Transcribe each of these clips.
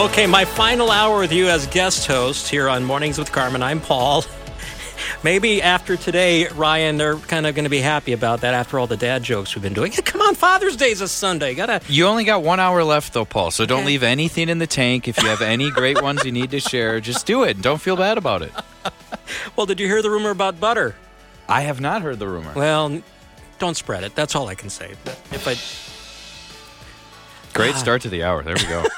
Okay, my final hour with you as guest host here on Mornings with Carmen. I'm Paul. Maybe after today, Ryan, they're kind of going to be happy about that after all the dad jokes we've been doing. Come on, Father's Day's a Sunday. Gotta. You only got one hour left, though, Paul. So don't leave anything in the tank. If you have any great ones you need to share, just do it. Don't feel bad about it. Well, did you hear the rumor about butter? I have not heard the rumor. Well, don't spread it. That's all I can say. If I Great start to the hour. There we go.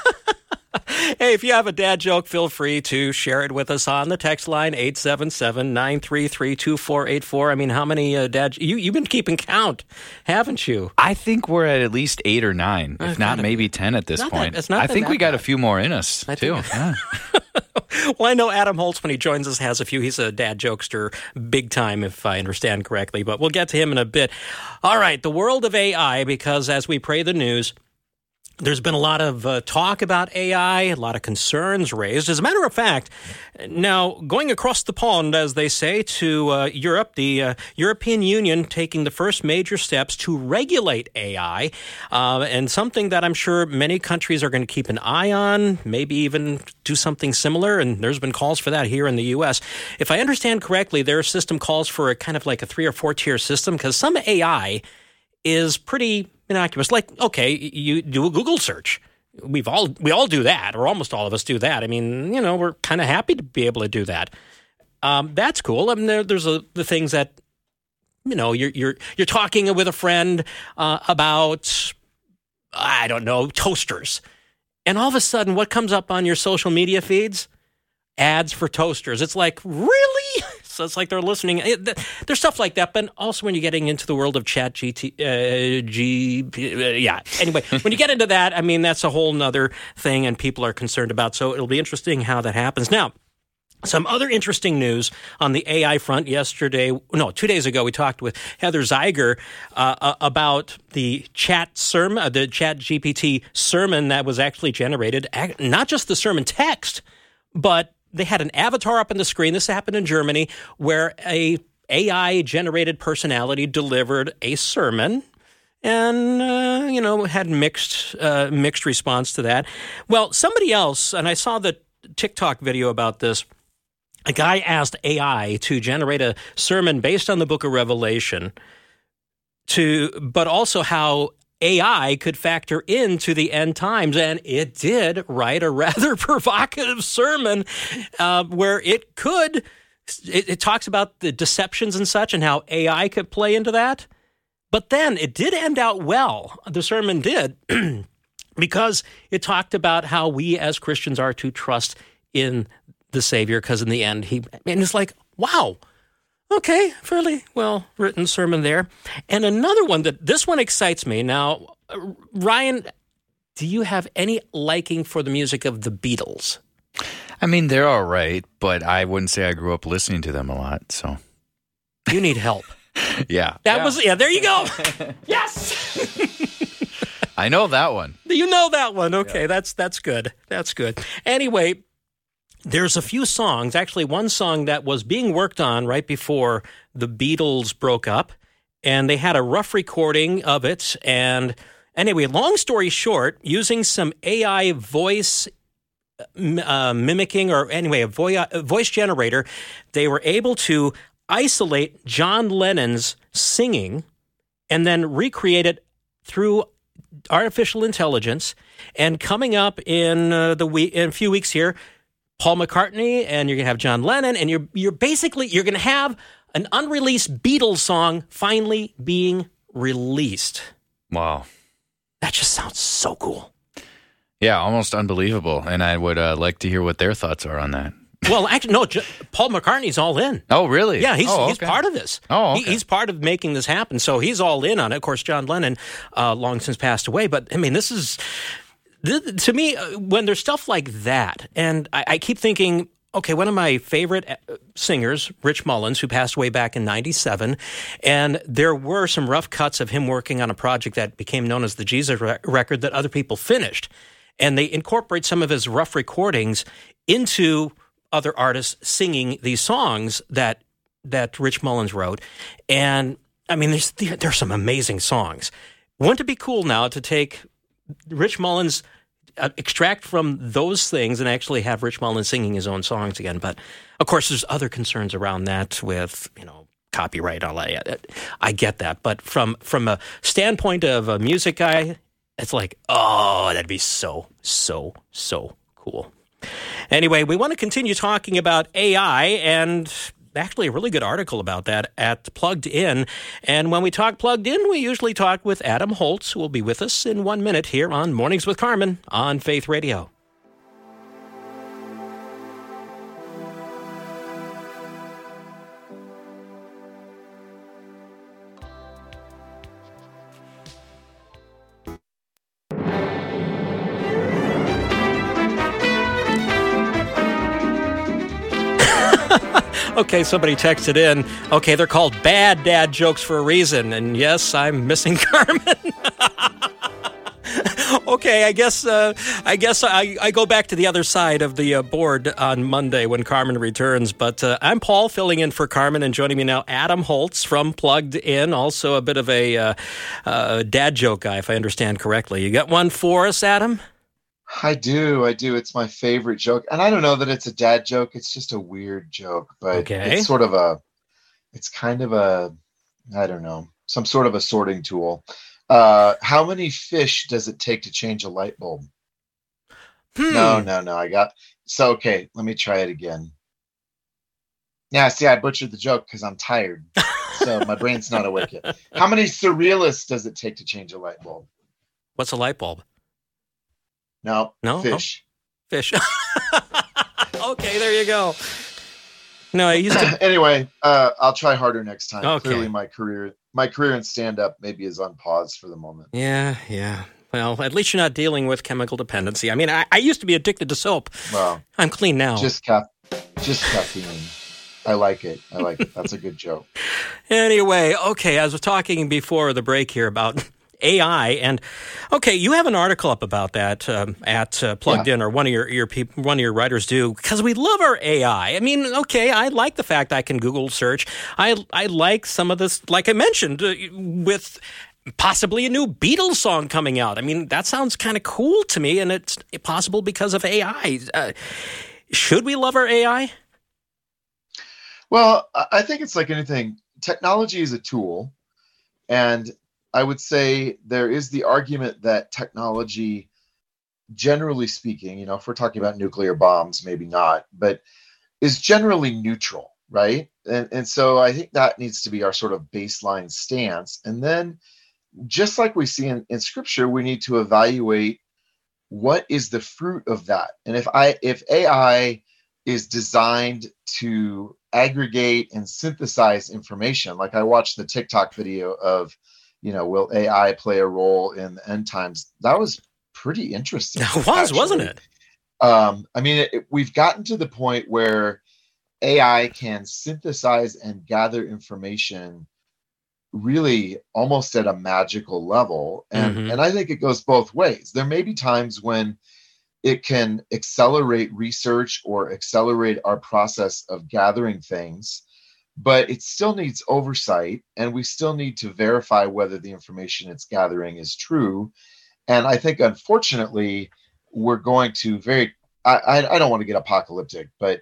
Hey, if you have a dad joke, feel free to share it with us on the text line 877-933-2484. I mean, how many uh, dad you you've been keeping count, haven't you? I think we're at at least eight or nine, if not maybe ten at this Not that- point. it's not I been think that we got a few more in us I too. Yeah. Well, I know Adam Holz when he joins us has a few. He's a dad jokester, big time, if I understand correctly. But we'll get to him in a bit. All right, the world of AI, because as we pray the news, there's been a lot of uh, talk about AI, a lot of concerns raised. As a matter of fact, now going across the pond, as they say, to uh, Europe, the uh, European Union taking the first major steps to regulate AI, uh, and something that I'm sure many countries are going to keep an eye on, maybe even do something similar. And there's been calls for that here in the U.S. If I understand correctly, their system calls for a kind of like a three or four tier system because some AI is pretty innocuous. Like, okay, you do a Google search. We've all we all do that, or almost all of us do that. I mean, you know, we're kind of happy to be able to do that. Um, that's cool. I mean, there, there's a, the things that you know you're you're you're talking with a friend uh, about I don't know toasters, and all of a sudden, what comes up on your social media feeds? Ads for toasters. It's like really. So it's like they're listening. There's stuff like that, but also when you're getting into the world of Chat GT, uh, G, uh, yeah. Anyway, when you get into that, I mean that's a whole nother thing, and people are concerned about. So it'll be interesting how that happens. Now, some other interesting news on the AI front yesterday, no, two days ago, we talked with Heather Zeiger uh, about the chat sermon, uh, the chat GPT sermon that was actually generated, not just the sermon text, but they had an avatar up on the screen. This happened in Germany where a AI generated personality delivered a sermon and uh, you know had mixed uh, mixed response to that. Well, somebody else, and I saw the TikTok video about this. A guy asked AI to generate a sermon based on the Book of Revelation, to but also how AI could factor into the end times, and it did write a rather provocative sermon uh, where it could. It, it talks about the deceptions and such, and how AI could play into that. But then it did end out well. The sermon did, because it talked about how we as Christians are to trust in the Savior, because in the end, he, and it's like, wow, okay, fairly well written sermon there. And another one that this one excites me. Now, uh, Ryan, do you have any liking for the music of the Beatles? I mean, they're all right, but I wouldn't say I grew up listening to them a lot. So, You need help. yeah. That Yeah. was, yeah, there you go. yes. I know that one. You know that one. Okay, that's that's good. That's good. Anyway, there's a few songs, actually one song that was being worked on right before the Beatles broke up and they had a rough recording of it and anyway, long story short, using some AI voice uh, mimicking or anyway a, a voice generator, they were able to isolate John Lennon's singing and then recreate it through artificial intelligence. And coming up in uh, the we- in a few weeks here, Paul McCartney and you're gonna have John Lennon, and you're you're basically you're gonna have an unreleased Beatles song finally being released. Wow. That just sounds so cool. Yeah, almost unbelievable. And I would uh, like to hear what their thoughts are on that. Well, actually, no. J- Paul McCartney's all in. Oh, really? Yeah, he's oh, he's part of this. Oh, He- he's part of making this happen. So he's all in on it. Of course, John Lennon, uh, long since passed away. But I mean, this is to me uh, when there's stuff like that, and I, I keep thinking. Okay, one of my favorite uh, singers, Rich Mullins, who passed away back in 97. And there were some rough cuts of him working on a project that became known as the Jesus Re- record that other people finished. And they incorporate some of his rough recordings into other artists singing these songs that that Rich Mullins wrote. And I mean, there's there's some amazing songs. Wouldn't it be cool now to take Rich Mullins, uh, extract from those things, and actually have Rich Mullins singing his own songs again? But of course, there's other concerns around that with you know copyright. All that. I get that, but from from a standpoint of a music guy, it's like, oh, that'd be so so so cool. Anyway, we want to continue talking about AI and actually a really good article about that at Plugged In. And when we talk Plugged In, we usually talk with Adam Holz, who will be with us in one minute here on Mornings with Carmen on Faith Radio. Okay, somebody texted in. Okay, they're called bad dad jokes for a reason. And yes, I'm missing Carmen. okay, I guess uh, I guess I, I go back to the other side of the uh, board on Monday when Carmen returns. But uh, I'm Paul filling in for Carmen, and joining me now, Adam Holz from Plugged In, also a bit of a uh, uh, dad joke guy, if I understand correctly. You got one for us, Adam? I do, I do. It's my favorite joke, and I don't know that it's a dad joke. It's just a weird joke, but Okay. it's sort of a, it's kind of a, I don't know, some sort of a sorting tool. Uh, how many fish does it take to change a light bulb? Hmm. No, no, no. I got so okay. Let me try it again. Yeah, see, I butchered the joke because I'm tired, so my brain's not awake yet. How many surrealists does it take to change a light bulb? What's a light bulb? No, No? fish. Fish. okay, there you go. No, I used to. anyway, uh, I'll try harder next time. Okay. Clearly, my career, my career in stand up, maybe is on pause for the moment. Yeah, yeah. Well, at least you're not dealing with chemical dependency. I mean, I, I used to be addicted to soap. Well, I'm clean now. just ca- just caffeine. I like it. I like it. That's a good joke. Anyway, okay, I was talking before the break here about AI, and okay, you have an article up about that um, at uh, Plugged In, or one of your your peop- one of your writers do, because we love our AI. I mean, okay, I like the fact I can Google search. I I like some of this, like I mentioned, uh, with possibly a new Beatles song coming out. I mean, that sounds kind of cool to me, and it's possible because of AI. Uh, should we love our AI? Well, I think it's like anything. Technology is a tool, and I would say there is the argument that technology, generally speaking, you know, if we're talking about nuclear bombs, maybe not, but is generally neutral, right? And and so I think that needs to be our sort of baseline stance. And then, just like we see in, in scripture, we need to evaluate what is the fruit of that. And if I if AI is designed to aggregate and synthesize information. Like I watched the TikTok video of, you know, will AI play a role in the end times? That was pretty interesting. It was, wasn't it? Um, I mean, it, we've gotten to the point where AI can synthesize and gather information really almost at a magical level. And, Mhm. and I think it goes both ways. There may be times when it can accelerate research or accelerate our process of gathering things, but it still needs oversight and we still need to verify whether the information it's gathering is true. And I think, unfortunately, we're going to very, I, I, don't want to get apocalyptic, but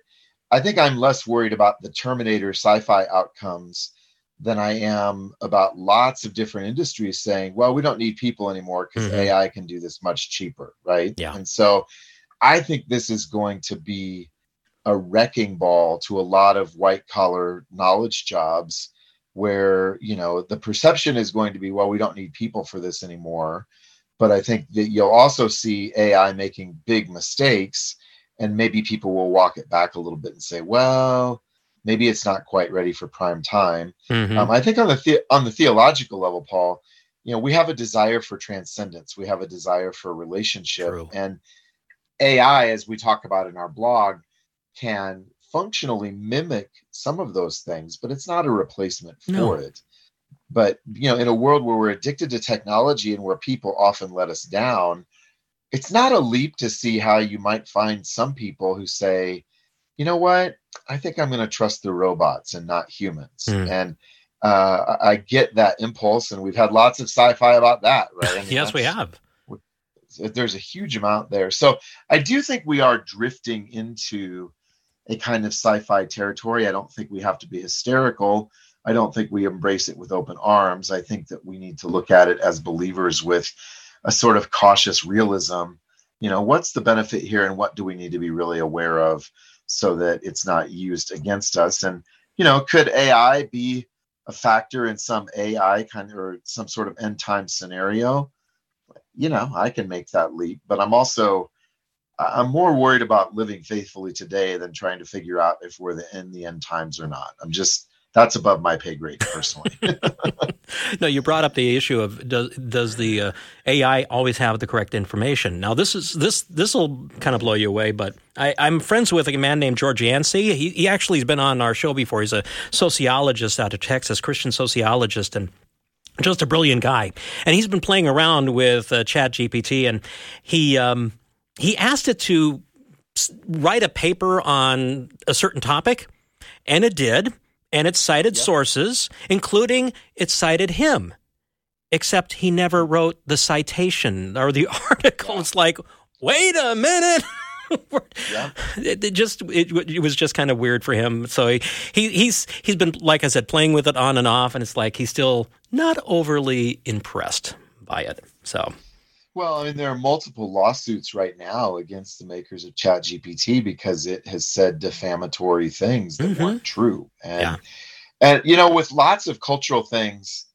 I think I'm less worried about the Terminator sci fi outcomes than I am about lots of different industries saying, well, we don't need people anymore because Mhm. AI can do this much cheaper, right? Yeah. And so I think this is going to be a wrecking ball to a lot of white collar knowledge jobs where, you know, the perception is going to be, well, we don't need people for this anymore. But I think that you'll also see AI making big mistakes and maybe people will walk it back a little bit and say, well, maybe it's not quite ready for prime time. Mhm. Um, I think on the, the on the theological level, Paul, you know, we have a desire for transcendence. We have a desire for relationship, True. and AI, as we talk about in our blog, can functionally mimic some of those things, but it's not a replacement for No. it. But you know, in a world where we're addicted to technology and where people often let us down, it's not a leap to see how you might find some people who say, you know what, I think I'm going to trust the robots and not humans. Hmm. And uh, I I get that impulse, and we've had lots of sci-fi about that, right? I mean, yes, we have. there's a huge amount there. So I do think we are drifting into a kind of sci-fi territory. I don't think we have to be hysterical. I don't think we embrace it with open arms. I think that we need to look at it as believers with a sort of cautious realism. You know, what's the benefit here and what do we need to be really aware of so that it's not used against us? And, you know, could AI be a factor in some AI kind of or some sort of end time scenario? you know, I can make that leap, but I'm also I'm more worried about living faithfully today than trying to figure out if we're the in the end times or not. I'm just that's above my pay grade personally. No, you brought up the issue of does does the uh, AI always have the correct information? Now, this is this this will kind of blow you away, but I, I'm friends with a man named George Yancey. He he actually has been on our show before. He's a sociologist out of Texas, Christian sociologist, and just a brilliant guy. And he's been playing around with uh, Chat GPT, and he um, he asked it to write a paper on a certain topic, and it did. And it cited sources, including it cited him, except he never wrote the citation or the article. It's like, wait a minute. Yeah. It, it just it, it was just kind of weird for him. So he, he he's he's been like I said playing with it on and off, and it's like he's still not overly impressed by it. So well, I mean, there are multiple lawsuits right now against the makers of ChatGPT because it has said defamatory things that Mhm. weren't true. And Yeah. and you know, with lots of cultural things,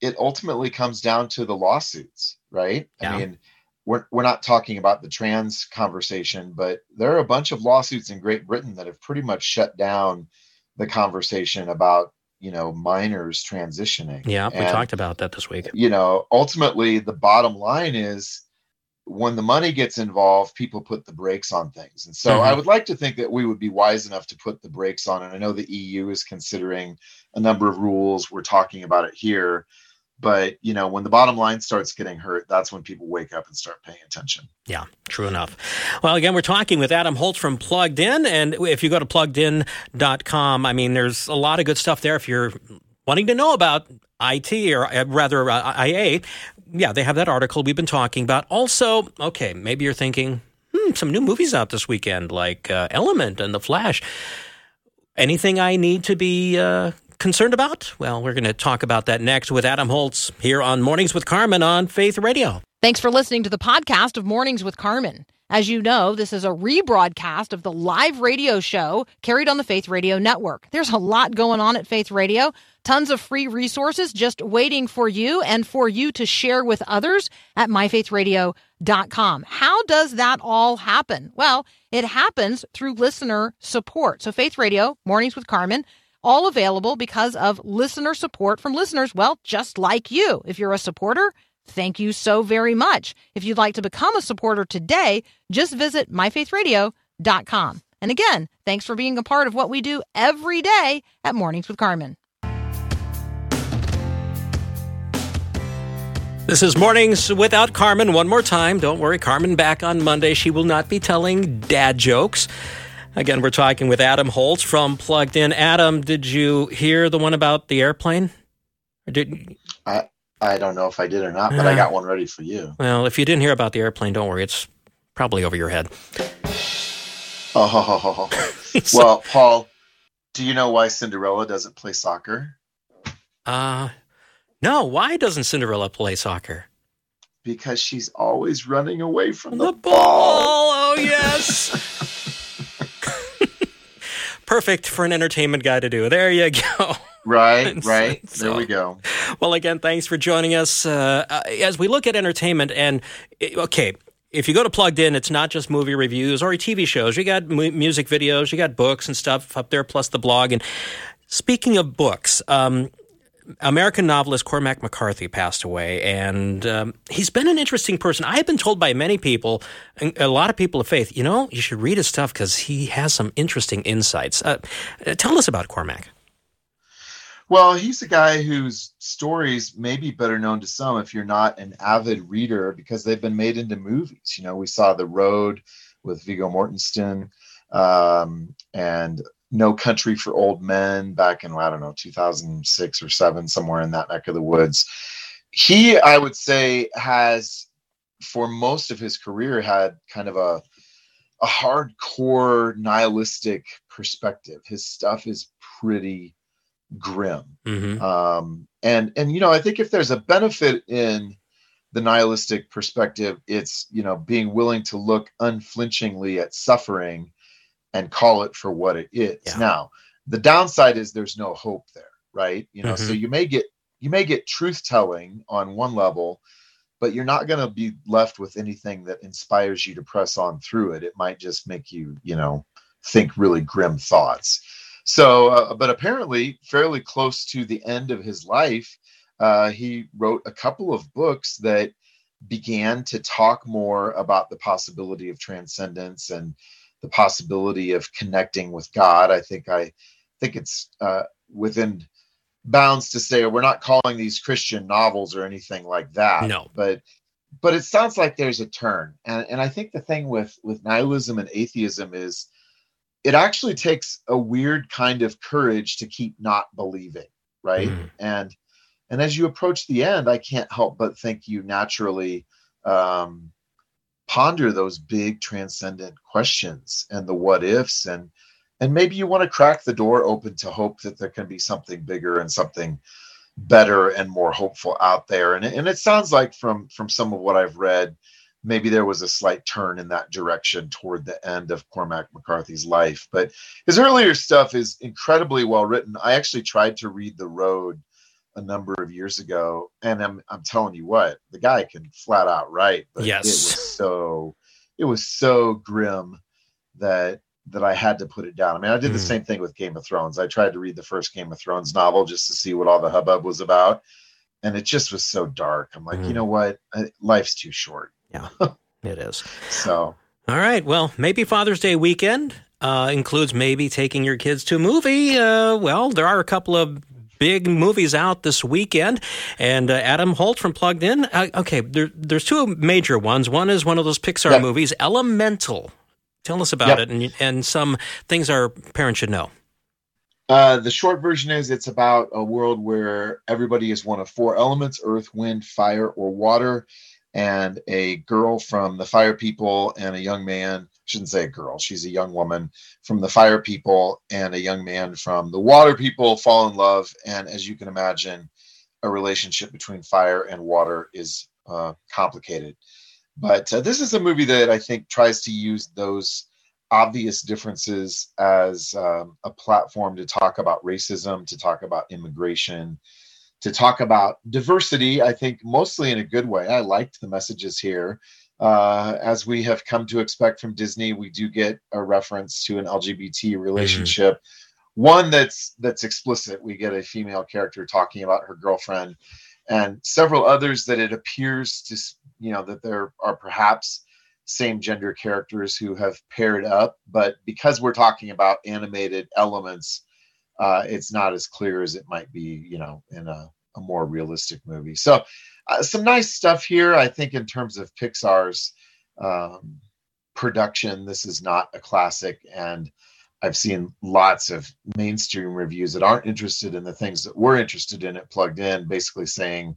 it ultimately comes down to the lawsuits, right? Yeah. I mean, we're we're not talking about the trans conversation, but there are a bunch of lawsuits in Great Britain that have pretty much shut down the conversation about you know minors transitioning. yeah, we And, talked about that this week. You know, ultimately, the bottom line is when the money gets involved, people put the brakes on things. And so Mhm. I would like to think that we would be wise enough to put the brakes on. And I know the EU is considering a number of rules. We're talking about it here. But, you know, when the bottom line starts getting hurt, that's when people wake up and start paying attention. Yeah, true enough. Well, again, we're talking with Adam Holz from Plugged In. And if you go to pluggedin.com, I mean, there's a lot of good stuff there if you're wanting to know about IT or uh, rather uh, IA. Yeah, they have that article we've been talking about. Also, okay, maybe you're thinking, hmm, some new movies out this weekend like uh, Element and The Flash. Anything I need to be uh, concerned about? Well, we're going to talk about that next with Adam Holz here on Mornings with Carmen on Faith Radio. Thanks for listening to the podcast of Mornings with Carmen. As you know, this is a rebroadcast of the live radio show carried on the Faith Radio Network. There's a lot going on at Faith Radio, tons of free resources just waiting for you and for you to share with others at myfaithradio.com. How does that all happen? Well, it happens through listener support. So, Faith Radio, Mornings with Carmen, all available because of listener support from listeners, well, just like you. If you're a supporter, Thank you so very much. If you'd like to become a supporter today, just visit myfaithradio.com. And again, thanks for being a part of what we do every day at Mornings with Carmen. This is Mornings Without Carmen. One more time. Don't worry, Carmen back on Monday. She will not be telling dad jokes. Again, we're talking with Adam Holz from Plugged In. Adam, did you hear the one about the airplane? Or did, I don't know if I did or not, but I got one ready for you. well, if you didn't hear about the airplane, don't worry. It's probably over your head. Oh, well, Paul, do you know why Cinderella doesn't play soccer? Uh, no, why doesn't Cinderella play soccer? Because she's always running away from the, The ball. Oh, yes. Perfect for an entertainment guy to do. There you go. Right, right. So- There we go. Well, again, thanks for joining us uh, uh, as we look at entertainment. And okay, if you go to Plugged In, it's not just movie reviews or TV shows. You got mu- music videos, you got books and stuff up there, plus the blog. And speaking of books, um, American novelist Cormac McCarthy passed away, and um, he's been an interesting person. I've been told by many people, a lot of people of faith, you know, you should read his stuff because he has some interesting insights. Uh, tell us about Cormac. Well, he's a guy whose stories may be better known to some if you're not an avid reader because they've been made into movies. You know, we saw The Road with Viggo Mortensen um, and No Country for Old Men back in, I don't know, 2006 or 7, somewhere in that neck of the woods. He, I would say, has, for most of his career, had kind of a a hardcore nihilistic perspective. His stuff is pretty grim Mm-hmm. um, and and you know i think if there's a benefit in the nihilistic perspective it's you know being willing to look unflinchingly at suffering and call it for what it is. Yeah. now the downside is there's no hope there right? You know so you may get you may get truth telling on one level but you're not going to be left with anything that inspires you to press on through it. It might just make you you know think really grim thoughts. So, uh, but apparently, fairly close to the end of his life, uh, he wrote a couple of books that began to talk more about the possibility of transcendence and the possibility of connecting with God. I think I think it's uh, within bounds to say we're not calling these Christian novels or anything like that. No. but but it sounds like there's a turn, and and I think the thing with with nihilism and atheism is it actually takes a weird kind of courage to keep not believing right Mm. and and as you approach the end i can't help but think you naturally um ponder those big transcendent questions and the what ifs and and maybe you want to crack the door open to hope that there can be something bigger and something better and more hopeful out there and, it- and it sounds like from from some of what i've read maybe there was a slight turn in that direction toward the end of Cormac McCarthy's life. But his earlier stuff is incredibly well written. I actually tried to read The Road a number of years ago, and I'm I'm telling you what, the guy can flat out write. But Yes. So it was so grim that that I had to put it down. I mean, I did the Mm. same thing with Game of Thrones. I tried to read the first Game of Thrones novel just to see what all the hubbub was about. And it just was so dark. I'm like, Mm. you know what? Life's too short. Yeah, it is. So All right. Well, maybe Father's Day weekend uh, includes maybe taking your kids to a movie. Uh, well, there are a couple of big movies out this weekend, and uh, Adam Holz from Plugged In. Uh, okay, there, there's two major ones. One is one of those Pixar Yep. movies, Elemental. Tell us about Yep. it and, and some things our parents should know. Uh, the short version is it's about a world where everybody is one of four elements earth, wind, fire, or water. And a girl from the fire people and a young man, shouldn't say a girl, she's a young woman from the fire people and a young man from the water people fall in love. And as you can imagine, a relationship between fire and water is uh, complicated. But uh, this is a movie that I think tries to use those obvious differences as um, a platform to talk about racism, to talk about immigration, to talk about diversity. I think mostly in a good way. I liked the messages here. Uh, as we have come to expect from Disney, we do get a reference to an LGBT relationship. One that's that's explicit. We get a female character talking about her girlfriend, and several others that it appears to you know that there are perhaps same gender characters who have paired up, but because we're talking about animated elements, uh, it's not as clear as it might be, you know, in a, a more realistic movie. So, uh, some nice stuff here. I think in terms of Pixar's um, production, this is not a classic, and I've seen lots of mainstream reviews that aren't interested in the things that we're interested in. It plugged in, basically saying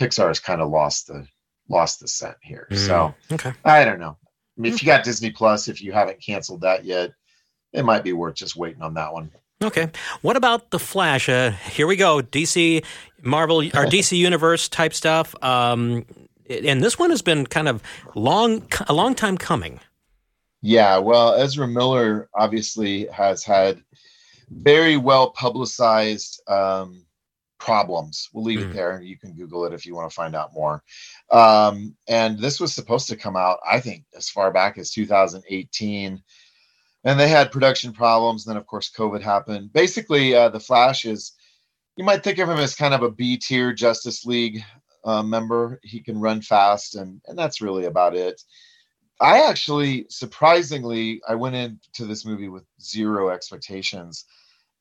Pixar has kind of lost the lost the scent here. So. Mm, okay. I don't know. I mean, if you got Disney Plus, if you haven't canceled that yet, it might be worth just waiting on that one. Okay. What about the Flash? Uh, here we go. DC, Marvel, or DC Universe type stuff. Um, and this one has been kind of long, a long time coming. Yeah, well, Ezra Miller obviously has had very well publicized um, problems. We'll leave Mhm. it there. You can Google it if you want to find out more. Um, and this was supposed to come out, I think, as far back as 2018. And they had production problems. And Then, of course, COVID happened. Basically, uh, the Flash is, you might think of him as kind of a B tier Justice League uh, member. He can run fast, and and that's really about it. I actually, surprisingly, I went into this movie with zero expectations.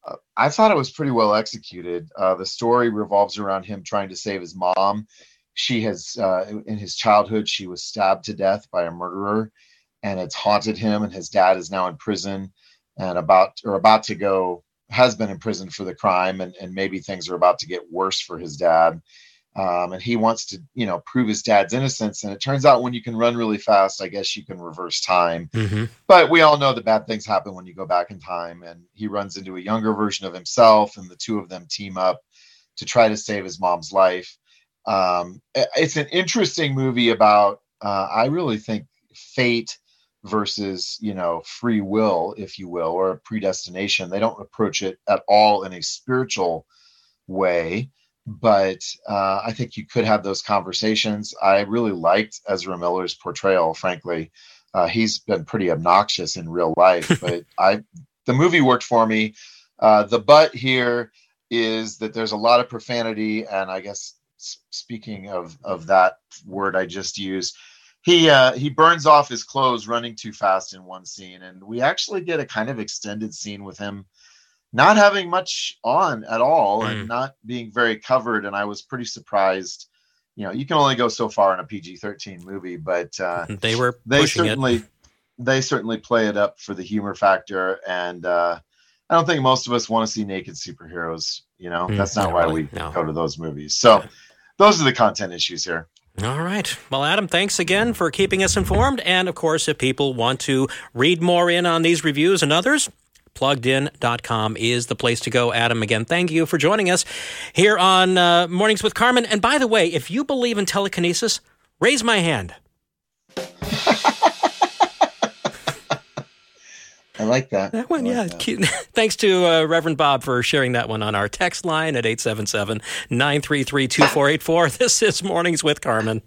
Uh, I thought it was pretty well executed. Uh, the story revolves around him trying to save his mom. She has, uh, in his childhood, she was stabbed to death by a murderer, and it's haunted him. And his dad is now in prison and about or about to go has been in prison for the crime, and and maybe things are about to get worse for his dad. Um, and he wants to you know prove his dad's innocence. And it turns out when you can run really fast i guess you can reverse time. Hmm but we all know that bad things happen when you go back in time. And he runs into a younger version of himself and the two of them team up to try to save his mom's life. Um, it's an interesting movie about uh, i really think fate versus you know free will if you will or predestination they don't approach it at all in a spiritual way but uh, I think you could have those conversations. I really liked Ezra Miller's portrayal. Frankly, uh, he's been pretty obnoxious in real life, but I the movie worked for me. Uh, the but here is that there's a lot of profanity, and I guess speaking of of that word I just used, he uh, he burns off his clothes running too fast in one scene, and we actually get a kind of extended scene with him not having much on at all Mm. and not being very covered and i was pretty surprised you know you can only go so far in a pg-13 movie but uh, They were they certainly it. they certainly play it up for the humor factor and uh, i don't think most of us want to see naked superheroes you know Mm, that's not not why really, we no. go to those movies so Yeah. those are the content issues here All right. Well, Adam, thanks again for keeping us informed. And of course, if people want to read more in on these reviews and others, pluggedin.com is the place to go. Adam, again, thank you for joining us here on uh, Mornings with Carmen. And by the way, if you believe in telekinesis, raise my hand. i like that That one, like yeah. that. Thanks to uh, Reverend Bob for sharing that one on our text line at 877 933 2484. This is Mornings with Carmen.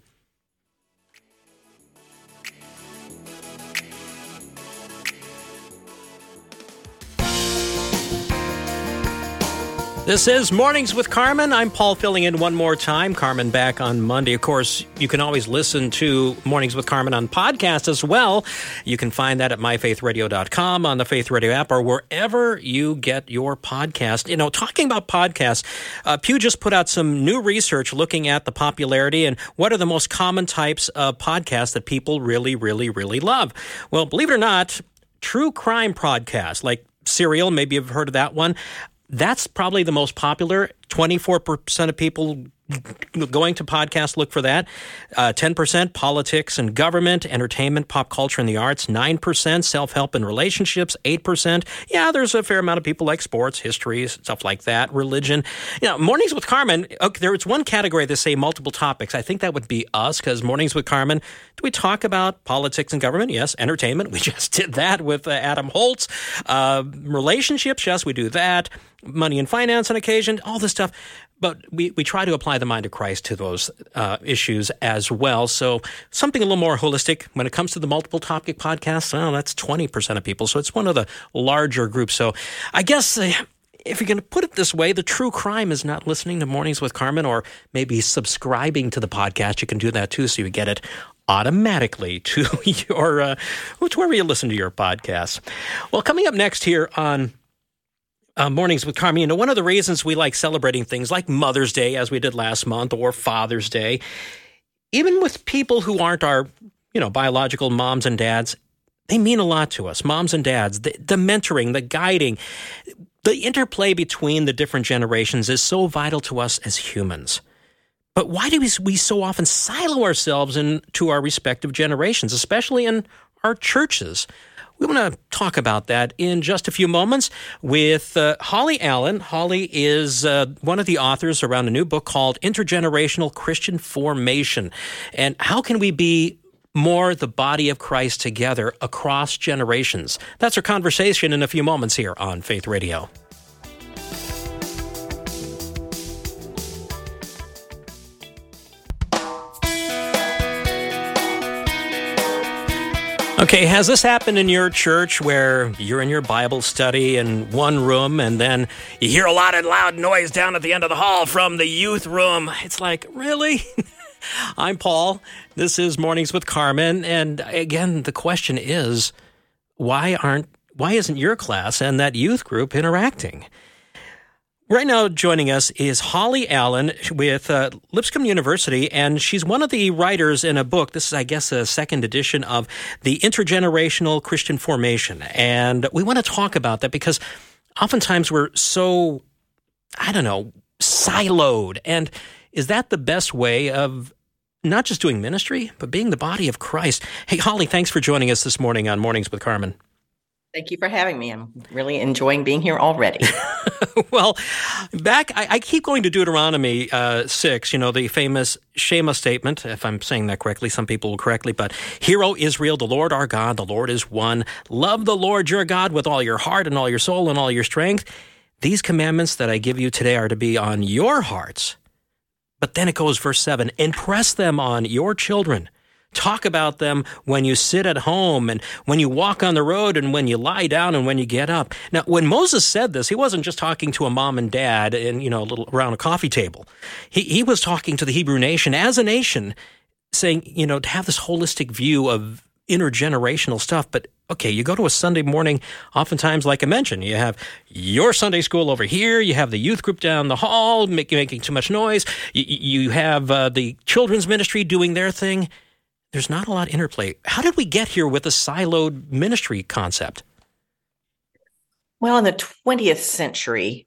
This is Mornings with Carmen. I'm Paul filling in one more time. Carmen back on Monday. Of course, you can always listen to Mornings with Carmen on podcast as well. You can find that at myfaithradio.com on the Faith Radio app or wherever you get your podcast. You know, talking about podcasts, uh, Pew just put out some new research looking at the popularity and what are the most common types of podcasts that people really, really, really love. Well, believe it or not, true crime podcasts like Serial, maybe you've heard of that one. That's probably the most popular. 24% of people going to podcasts look for that. Uh, 10% politics and government, entertainment, pop culture and the arts. 9% self help and relationships. 8%. Yeah, there's a fair amount of people like sports, history, stuff like that, religion. You know, Mornings with Carmen, okay, there's one category that say multiple topics. I think that would be us because Mornings with Carmen, do we talk about politics and government? Yes. Entertainment, we just did that with uh, Adam Holz. Uh, relationships, yes, we do that. Money and finance on occasion, all this stuff. But we, we try to apply the mind of Christ to those uh, issues as well. So something a little more holistic when it comes to the multiple topic podcasts. Well, that's 20% of people. So it's one of the larger groups. So I guess uh, if you're going to put it this way, the true crime is not listening to Mornings with Carmen or maybe subscribing to the podcast. You can do that too, so you get it automatically to your uh, to wherever you listen to your podcasts. Well, coming up next here on uh, mornings with know, one of the reasons we like celebrating things like Mother's Day, as we did last month, or Father's Day, even with people who aren't our, you know, biological moms and dads, they mean a lot to us. Moms and dads, the, the mentoring, the guiding, the interplay between the different generations is so vital to us as humans. But why do we, we so often silo ourselves into our respective generations, especially in our churches? We want to talk about that in just a few moments with uh, Holly Allen. Holly is uh, one of the authors around a new book called Intergenerational Christian Formation. And how can we be more the body of Christ together across generations? That's our conversation in a few moments here on Faith Radio. Okay, has this happened in your church where you're in your Bible study in one room and then you hear a lot of loud noise down at the end of the hall from the youth room? It's like, really? I'm Paul. This is Mornings with Carmen. And again, the question is why aren't why isn't your class and that youth group interacting? Right now, joining us is Holly Allen with uh, Lipscomb University, and she's one of the writers in a book. This is, I guess, a second edition of the Intergenerational Christian Formation. And we want to talk about that because oftentimes we're so, I don't know, siloed. And is that the best way of not just doing ministry, but being the body of Christ? Hey, Holly, thanks for joining us this morning on Mornings with Carmen. Thank you for having me. I'm really enjoying being here already. well, back, I, I, keep going to Deuteronomy uh, 6, you know, the famous Shema statement, if I'm saying that correctly. Some people will correctly, but Hear, O Israel, the Lord our God, the Lord is one. Love the Lord your God with all your heart and all your soul and all your strength. These commandments that I give you today are to be on your hearts. But then it goes, verse 7 impress them on your children Talk about them when you sit at home and when you walk on the road and when you lie down and when you get up. Now, when Moses said this, he wasn't just talking to a mom and dad and, you know, a little around a coffee table. He, he was talking to the Hebrew nation as a nation, saying, you know, to have this holistic view of intergenerational stuff. But okay, you go to a Sunday morning, oftentimes, like I mentioned, you have your Sunday school over here, you have the youth group down the hall making, making too much noise, you, you have uh, the children's ministry doing their thing there's not a lot of interplay. How did we get here with a siloed ministry concept? Well, in the 20th century,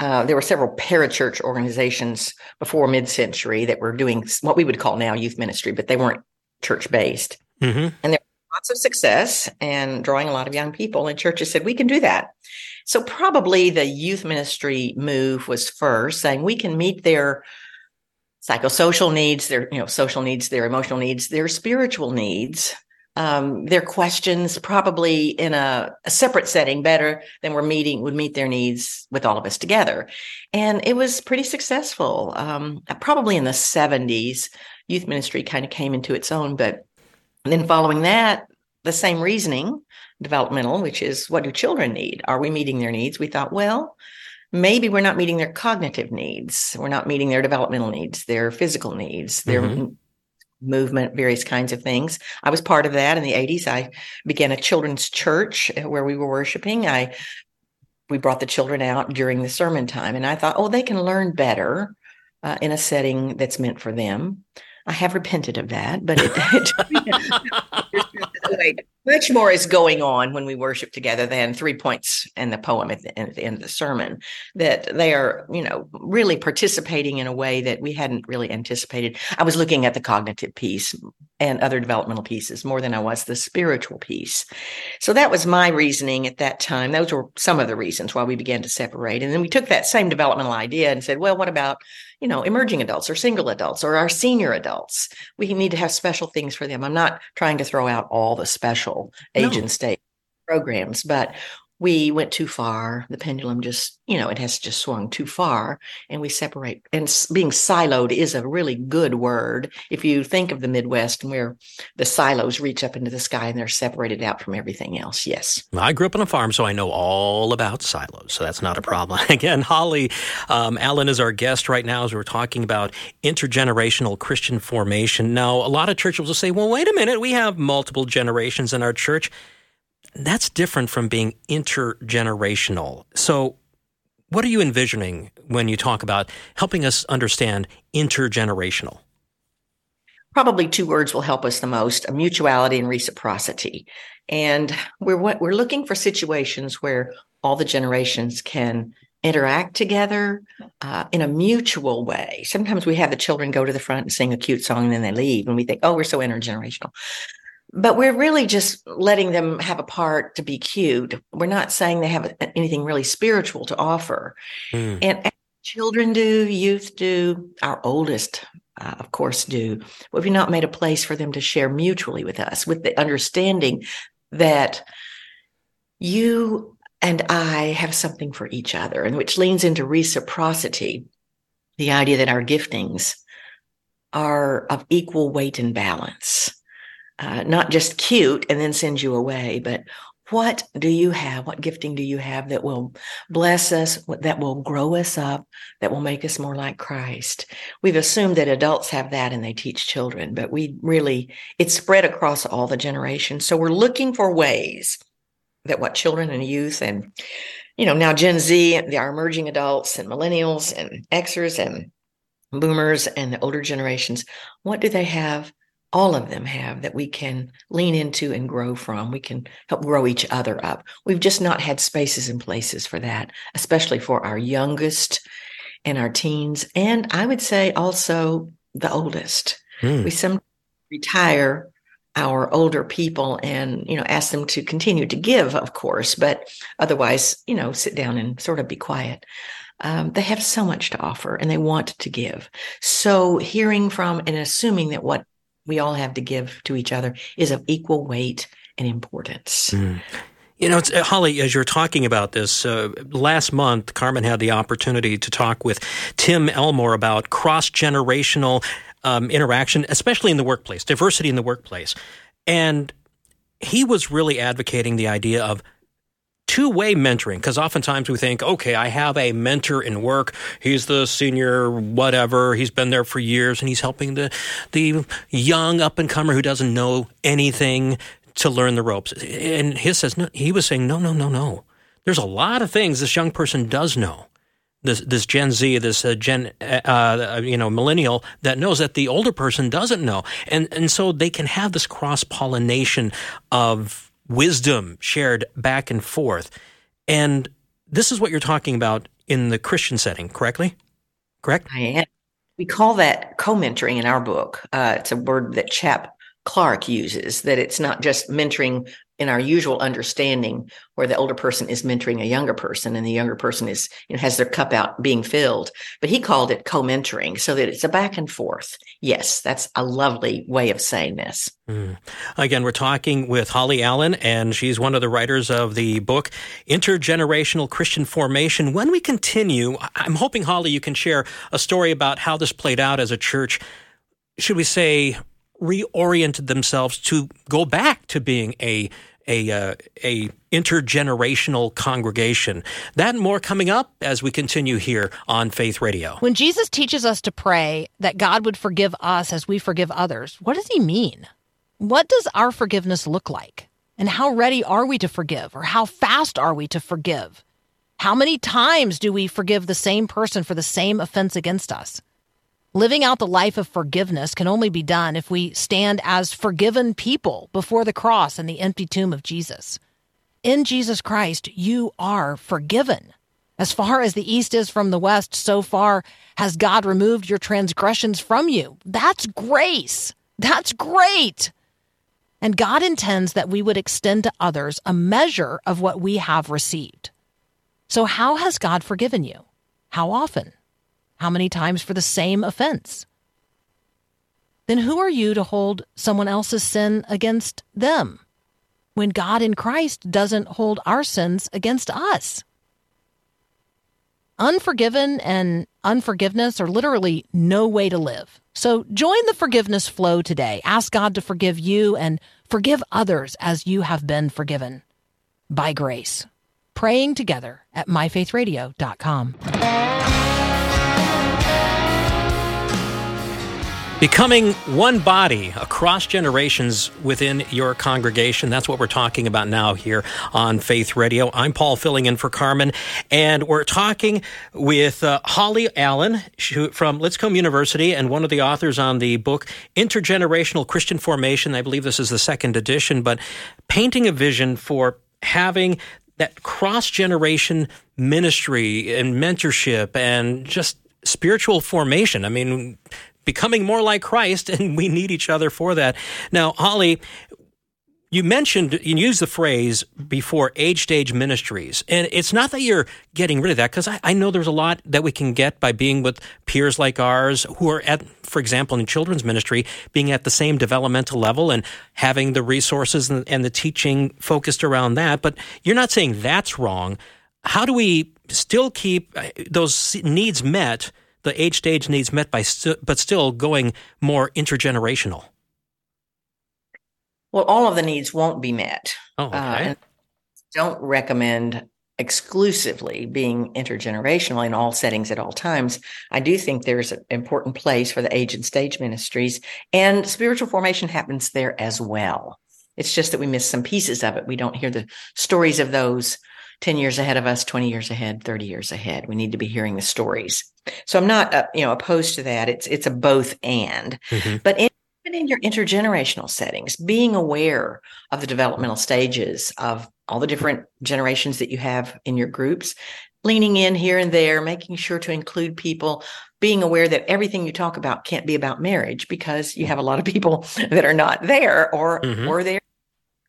uh, there were several parachurch organizations before mid-century that were doing what we would call now youth ministry, but they weren't church-based. Mm-hmm. And there was lots of success and drawing a lot of young people. And churches said, we can do that. So probably the youth ministry move was first, saying we can meet their psychosocial needs, their you know social needs, their emotional needs, their spiritual needs, um, their questions, probably in a, a, separate setting, better than we're meeting would meet their needs with all of us together, and it was pretty successful. Um, probably in the seventies, youth ministry kind of came into its own, but then following that, the same reasoning, developmental, which is what do children need? Are we meeting their needs? We thought, well maybe we're not meeting their cognitive needs we're not meeting their developmental needs their physical needs their mm-hmm. movement various kinds of things. I was part of that in the 80s i began a children's church uh, where we were worshiping. I we brought the children out during the sermon time and i thought oh they can learn better uh, in a setting that's meant for them. I have repented of that, but it, it much more is going on when we worship together than three points and the poem at the, at the, end of the sermon. That they are, you know, really participating in a way that we hadn't really anticipated. I was looking at the cognitive piece and other developmental pieces more than I was the spiritual piece. So that was my reasoning at that time. Those were some of the reasons why we began to separate. And then we took that same developmental idea and said, well, what about you know, emerging adults or single adults or our senior adults. We need to have special things for them. I'm not trying to throw out all the special age and state programs, but we went too far. The pendulum just, you know, it has just swung too far and we separate. And being siloed is a really good word. If you think of the Midwest and where the silos reach up into the sky and they're separated out from everything else. Yes. I grew up on a farm, so I know all about silos. So that's not a problem. Again, Holly um, Allen is our guest right now as we're talking about intergenerational Christian formation. Now, a lot of churches will say, well, wait a minute, we have multiple generations in our church that's different from being intergenerational. So, what are you envisioning when you talk about helping us understand intergenerational? Probably two words will help us the most: mutuality and reciprocity. And we're we're looking for situations where all the generations can interact together uh, in a mutual way. Sometimes we have the children go to the front and sing a cute song and then they leave, and we think, "Oh, we're so intergenerational." But we're really just letting them have a part to be cute. We're not saying they have anything really spiritual to offer. Mm. And children do, youth do, our oldest, uh, of course, do. But we've not made a place for them to share mutually with us, with the understanding that you and I have something for each other, and which leans into reciprocity, the idea that our giftings are of equal weight and balance uh, not just cute and then send you away, but what do you have? What gifting do you have that will bless us, that will grow us up, that will make us more like Christ? We've assumed that adults have that and they teach children, but we really, it's spread across all the generations. So we're looking for ways that what children and youth and, you know, now Gen Z, our emerging adults and millennials and Xers and boomers and the older generations, what do they have all of them have that we can lean into and grow from. We can help grow each other up. We've just not had spaces and places for that, especially for our youngest and our teens. And I would say also the oldest. Hmm. We sometimes retire our older people and you know ask them to continue to give of course but otherwise you know sit down and sort of be quiet um, they have so much to offer and they want to give so hearing from and assuming that what we all have to give to each other is of equal weight and importance. Mm. You know, uh, Holly, as you're talking about this, uh, last month, Carmen had the opportunity to talk with Tim Elmore about cross generational um, interaction, especially in the workplace, diversity in the workplace. And he was really advocating the idea of two way mentoring because oftentimes we think, okay, I have a mentor in work. He's the senior, whatever. He's been there for years and he's helping the, the young up and comer who doesn't know anything to learn the ropes. And his says, no, he was saying, no, no, no, no. There's a lot of things this young person does know. This, this Gen Z, this uh, Gen, uh, you know, millennial that knows that the older person doesn't know, and and so they can have this cross pollination of wisdom shared back and forth. And this is what you're talking about in the Christian setting, correctly? Correct? I am. We call that co mentoring in our book. Uh, it's a word that Chap Clark uses, that it's not just mentoring in our usual understanding where the older person is mentoring a younger person and the younger person is you know has their cup out being filled. But he called it co-mentoring so that it's a back and forth. Yes that's a lovely way of saying this. Mm. again we're talking with holly allen and she's one of the writers of the book intergenerational christian formation. When we continue i'm hoping holly you can share a story about how this played out as a church. Should we say reoriented themselves to go back to being a a uh, a intergenerational congregation. That and more coming up as we continue here on Faith Radio. When Jesus teaches us to pray that God would forgive us as we forgive others, what does he mean? What does our forgiveness look like? And how ready are we to forgive or how fast are we to forgive? How many times do we forgive the same person for the same offense against us? Living out the life of forgiveness can only be done if we stand as forgiven people before the cross and the empty tomb of Jesus. In Jesus Christ, you are forgiven. As far as the east is from the west, so far has God removed your transgressions from you. That's grace. That's great. And God intends that we would extend to others a measure of what we have received. So, how has God forgiven you? How often? How many times for the same offense? Then who are you to hold someone else's sin against them when God in Christ doesn't hold our sins against us? Unforgiven and unforgiveness are literally no way to live. So join the forgiveness flow today. Ask God to forgive you and forgive others as you have been forgiven by grace. Praying together at myfaithradio.com. Becoming one body across generations within your congregation. That's what we're talking about now here on Faith Radio. I'm Paul filling in for Carmen, and we're talking with uh, Holly Allen from Lipscomb University and one of the authors on the book Intergenerational Christian Formation. I believe this is the second edition, but painting a vision for having that cross generation ministry and mentorship and just spiritual formation. I mean, becoming more like Christ, and we need each other for that. Now, Holly, you mentioned you used the phrase before age stage ministries. And it's not that you're getting rid of that because I, I, know there's a lot that we can get by being with peers like ours who are at for example in children's ministry being at the same developmental level and having the resources and, and the teaching focused around that. But you're not saying that's wrong. How do we still keep uh, those needs met the age stage needs met by, st- but still going more intergenerational. Well, all of the needs won't be met. Oh, okay. Uh, don't recommend exclusively being intergenerational in all settings at all times. I do think there's an important place for the age and stage ministries, and spiritual formation happens there as well. It's just that we miss some pieces of it. We don't hear the stories of those 10 years ahead of us, 20 years ahead, 30 years ahead. We need to be hearing the stories. So I'm not, uh, you know, opposed to that. It's, it's a both and, Mhm. but in, even in your intergenerational settings, being aware of the developmental stages of all the different generations that you have in your groups, leaning in here and there, making sure to include people, being aware that everything you talk about can't be about marriage because you have a lot of people that are not there or, Mhm. or they're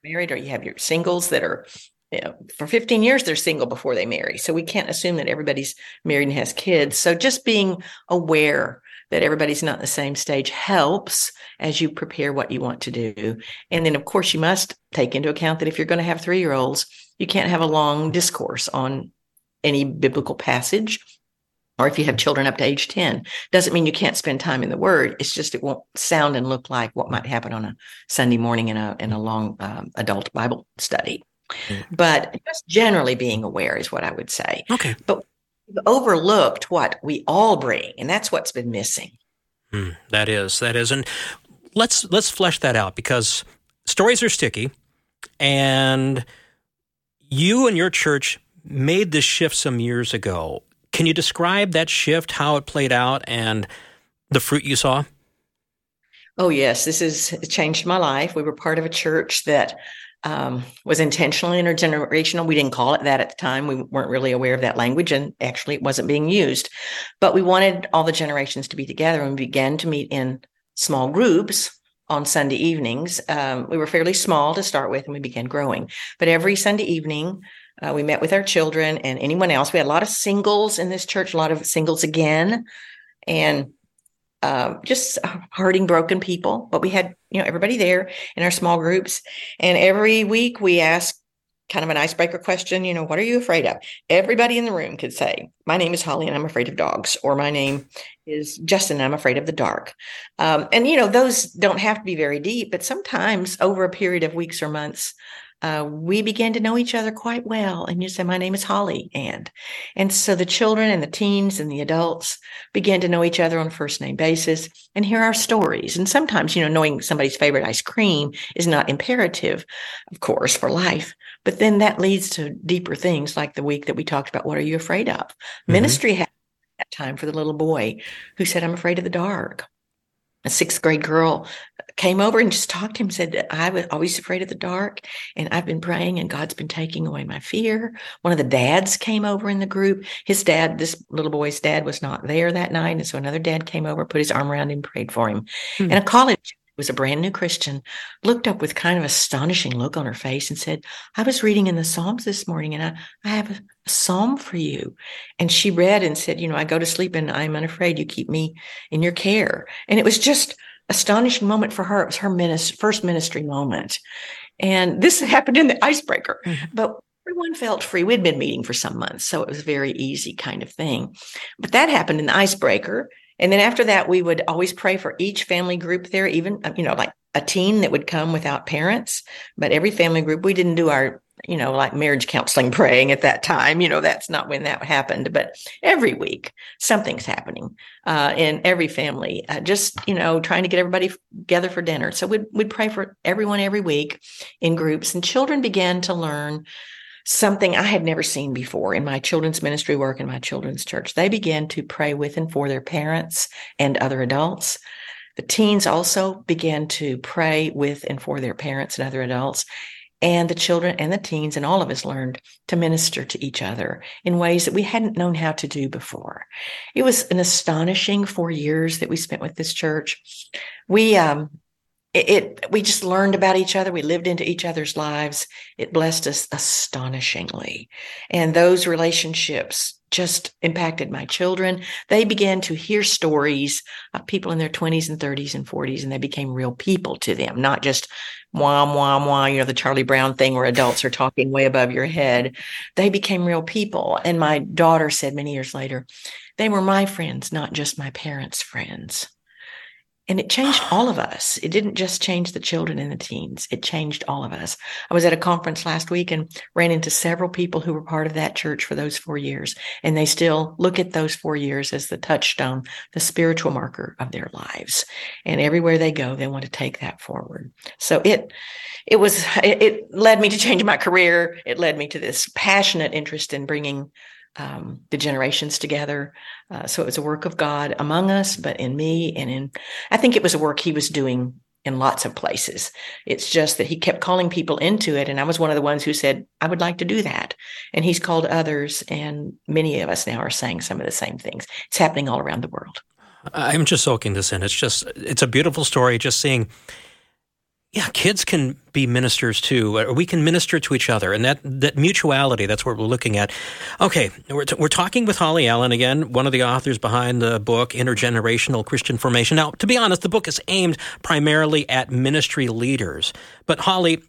married or you have your singles that are know, for 15 years they're single before they marry. So we can't assume that everybody's married and has kids. So just being aware that everybody's not in the same stage helps as you prepare what you want to do. And then of course you must take into account that if you're going to have 3-year-olds, you can't have a long discourse on any biblical passage or if you have children up to age 10 doesn't mean you can't spend time in the word it's just it won't sound and look like what might happen on a sunday morning in a in a long um, adult bible study Mm. but just generally being aware is what i would say Okay. But we've overlooked what we all bring and that's what's been missing Hmm, that is, that is, and let's let's flesh that out because stories are sticky, and you and your church made this shift some years ago. Can you describe that shift, how it played out, and the fruit you saw? Oh, yes. This has changed my life. We were part of a church that um, was intentionally intergenerational. We didn't call it that at the time. We weren't really aware of that language, and actually, it wasn't being used. But we wanted all the generations to be together and we began to meet in small groups on Sunday evenings. Um, we were fairly small to start with, and we began growing. But every Sunday evening, uh, we met with our children and anyone else. We had a lot of singles in this church, a lot of singles again. And uh, just hurting, broken people. But we had, you know, everybody there in our small groups. And every week we asked kind of an icebreaker question, you know, what are you afraid of? Everybody in the room could say, my name is Holly and I'm afraid of dogs, or my name is Justin and I'm afraid of the dark. Um, and, you know, those don't have to be very deep, but sometimes over a period of weeks or months, uh, we began to know each other quite well. And you say, my name is Holly. And, and so the children and the teens and the adults began to know each other on a first name basis and hear our stories. And sometimes, you know, knowing somebody's favorite ice cream is not imperative, of course, for life. But then that leads to deeper things like the week that we talked about, what are you afraid of? Ministry had that time for the little boy who said, I'm afraid of the dark. A sixth grade girl came over and just talked to him, said that I was always afraid of the dark and I've been praying and God's been taking away my fear. One of the dads came over in the group. His dad, this little boy's dad was not there that night. And so another dad came over, put his arm around him, prayed for him. Hmm. And a college was a brand new Christian, looked up with kind of astonishing look on her face and said, I was reading in the Psalms this morning and I, I have a, a psalm for you. And she read and said, you know, I go to sleep and I'm unafraid you keep me in your care. And it was just astonishing moment for her. It was her minis- first ministry moment. And this happened in the icebreaker, mm-hmm. but everyone felt free. We'd been meeting for some months, so it was a very easy kind of thing. But that happened in the icebreaker. And then after that, we would always pray for each family group there, even, uh, you know, like a teen that would come without parents. But every family group, we didn't do our, you know, like marriage counseling praying at that time. You know, that's not when that happened. But every week, something's happening uh, in every family, uh, just, you know, trying to get everybody together for dinner. So we'd, we'd pray for everyone every week in groups. And children began to learn something I had never seen before in my children's ministry work in my children's church. They began to pray with and for their parents and other adults. The teens also began to pray with and for their parents and other adults. And the children and the teens and all of us learned to minister to each other in ways that we hadn't known how to do before. It was an astonishing four years that we spent with this church. We, um, it, it we just learned about each other. We lived into each other's lives. It blessed us astonishingly. And those relationships just impacted my children. They began to hear stories of people in their 20s and 30s and 40s and they became real people to them not just wah wah wah you know the charlie brown thing where adults are talking way above your head. They became real people. And my daughter said many years later they were my friends not just my parents friends And it changed all of us. It didn't just change the children and the teens. It changed all of us. I was at a conference last week and ran into several people who were part of that church for those four years. And they still look at those four years as the touchstone, the spiritual marker of their lives. And everywhere they go, they want to take that forward. So it, it was, it, it led me to change my career. It led me to this passionate interest in bringing um, the generations together. Uh, so it was a work of God among us, but in me and in, I think it was a work he was doing in lots of places. It's just that he kept calling people into it. And I was one of the ones who said, I would like to do that. And he's called others. And many of us now are saying some of the same things. It's happening all around the world. I'm just soaking this in. It's just, it's a beautiful story. Just seeing yeah, kids can be ministers too. Uh, we can minister to each other, and that that mutuality. That's what we're looking at. Okay, we're t- we're talking with Holly Allen again, one of the authors behind the book Intergenerational Christian Formation. Now, to be honest, the book is aimed primarily at ministry leaders. But Holly,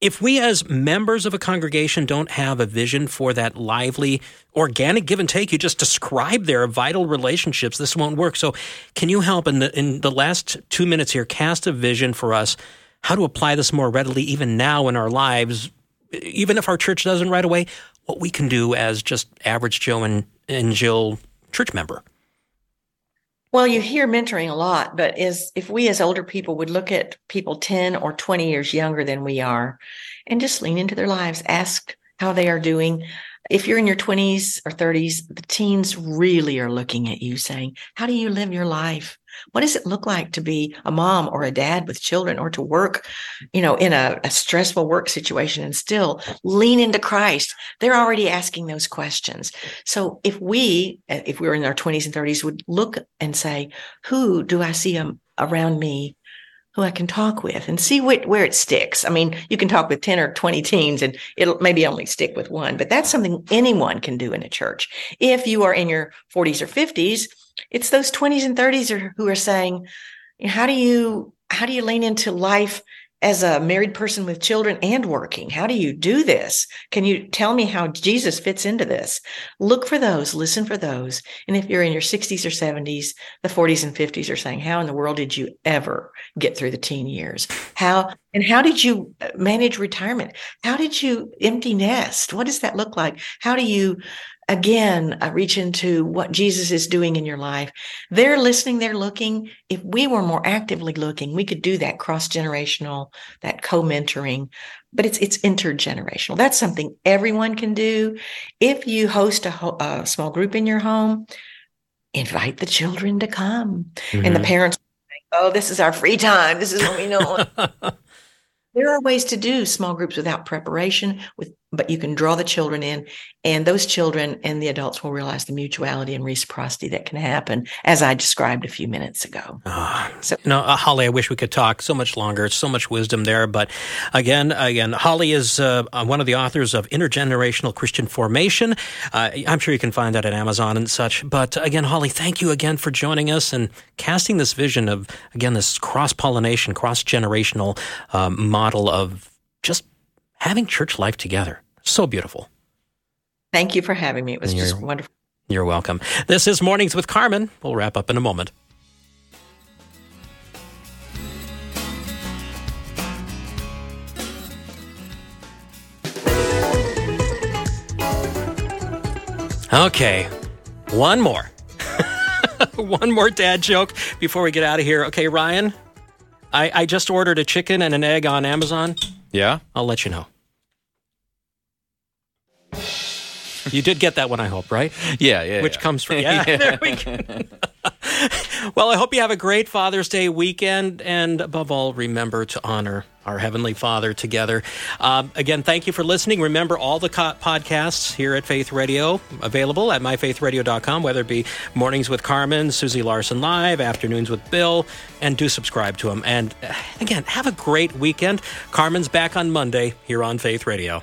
if we as members of a congregation don't have a vision for that lively, organic give and take, you just describe their vital relationships, this won't work. So, can you help in the, in the last two minutes here cast a vision for us how to apply this more readily, even now in our lives, even if our church doesn't right away, what we can do as just average Joe and, and Jill church member? Well, you hear mentoring a lot, but is if we as older people would look at people 10 or 20 years younger than we are and just lean into their lives, ask how they are doing. If you're in your 20s or 30s, the teens really are looking at you saying, How do you live your life? What does it look like to be a mom or a dad with children or to work, you know, in a, a, stressful work situation and still lean into Christ? They're already asking those questions. So if we, if we were in our 20s and 30s, would look and say, who do I see um, around me who I can talk with and see what, where it sticks. I mean, you can talk with 10 or 20 teens and it'll maybe only stick with one, but that's something anyone can do in a church. If you are in your 40s or 50s, it's those 20s and 30s are, who are saying, how do you, how do you lean into life as a married person with children and working? How do you do this? Can you tell me how Jesus fits into this? Look for those, listen for those. And if you're in your 60s or 70s, the 40s and 50s are saying, how in the world did you ever get through the teen years? How, and how did you uh, manage retirement? How did you empty nest? What does that look like? How do you again uh, reach into what Jesus is doing in your life. They're listening, they're looking. If we were more actively looking, we could do that cross generational, that co mentoring. But it's it's intergenerational. That's something everyone can do. If you host a, ho- a small group in your home, invite the children to come, mm-hmm. and the mm-hmm. parents. Oh, this is our free time. This is what we know. there are ways to do small groups without preparation with but you can draw the children in and those children and the adults will realize the mutuality and reciprocity that can happen as i described a few minutes ago. Uh, so know uh, holly i wish we could talk so much longer. So much wisdom there but again again holly is uh, one of the authors of intergenerational christian formation. Uh, i'm sure you can find that at amazon and such but again holly thank you again for joining us and casting this vision of again this cross-pollination cross-generational um, model of having church life together. So beautiful. Thank you for having me. It was just wonderful. You're welcome. This is Mornings with Carmen. We'll wrap up in a moment. Okay, one more. one more dad joke before we get out of here. Okay, Ryan, I, I just ordered a chicken and an egg on Amazon. Yeah? I'll let you know. You did get that one, I hope, right? Yeah, yeah. Which yeah. comes from yeah. yeah. There we go. well, I hope you have a great Father's Day weekend, and above all, remember to honor our Heavenly Father together. Um, again, thank you for listening. Remember all the co- podcasts here at Faith Radio available at myfaithradio.com, whether it be Mornings with Carmen, Susie Larson Live, Afternoons with Bill, and do subscribe to them. And uh, again, have a great weekend. Carmen's back on Monday here on Faith Radio.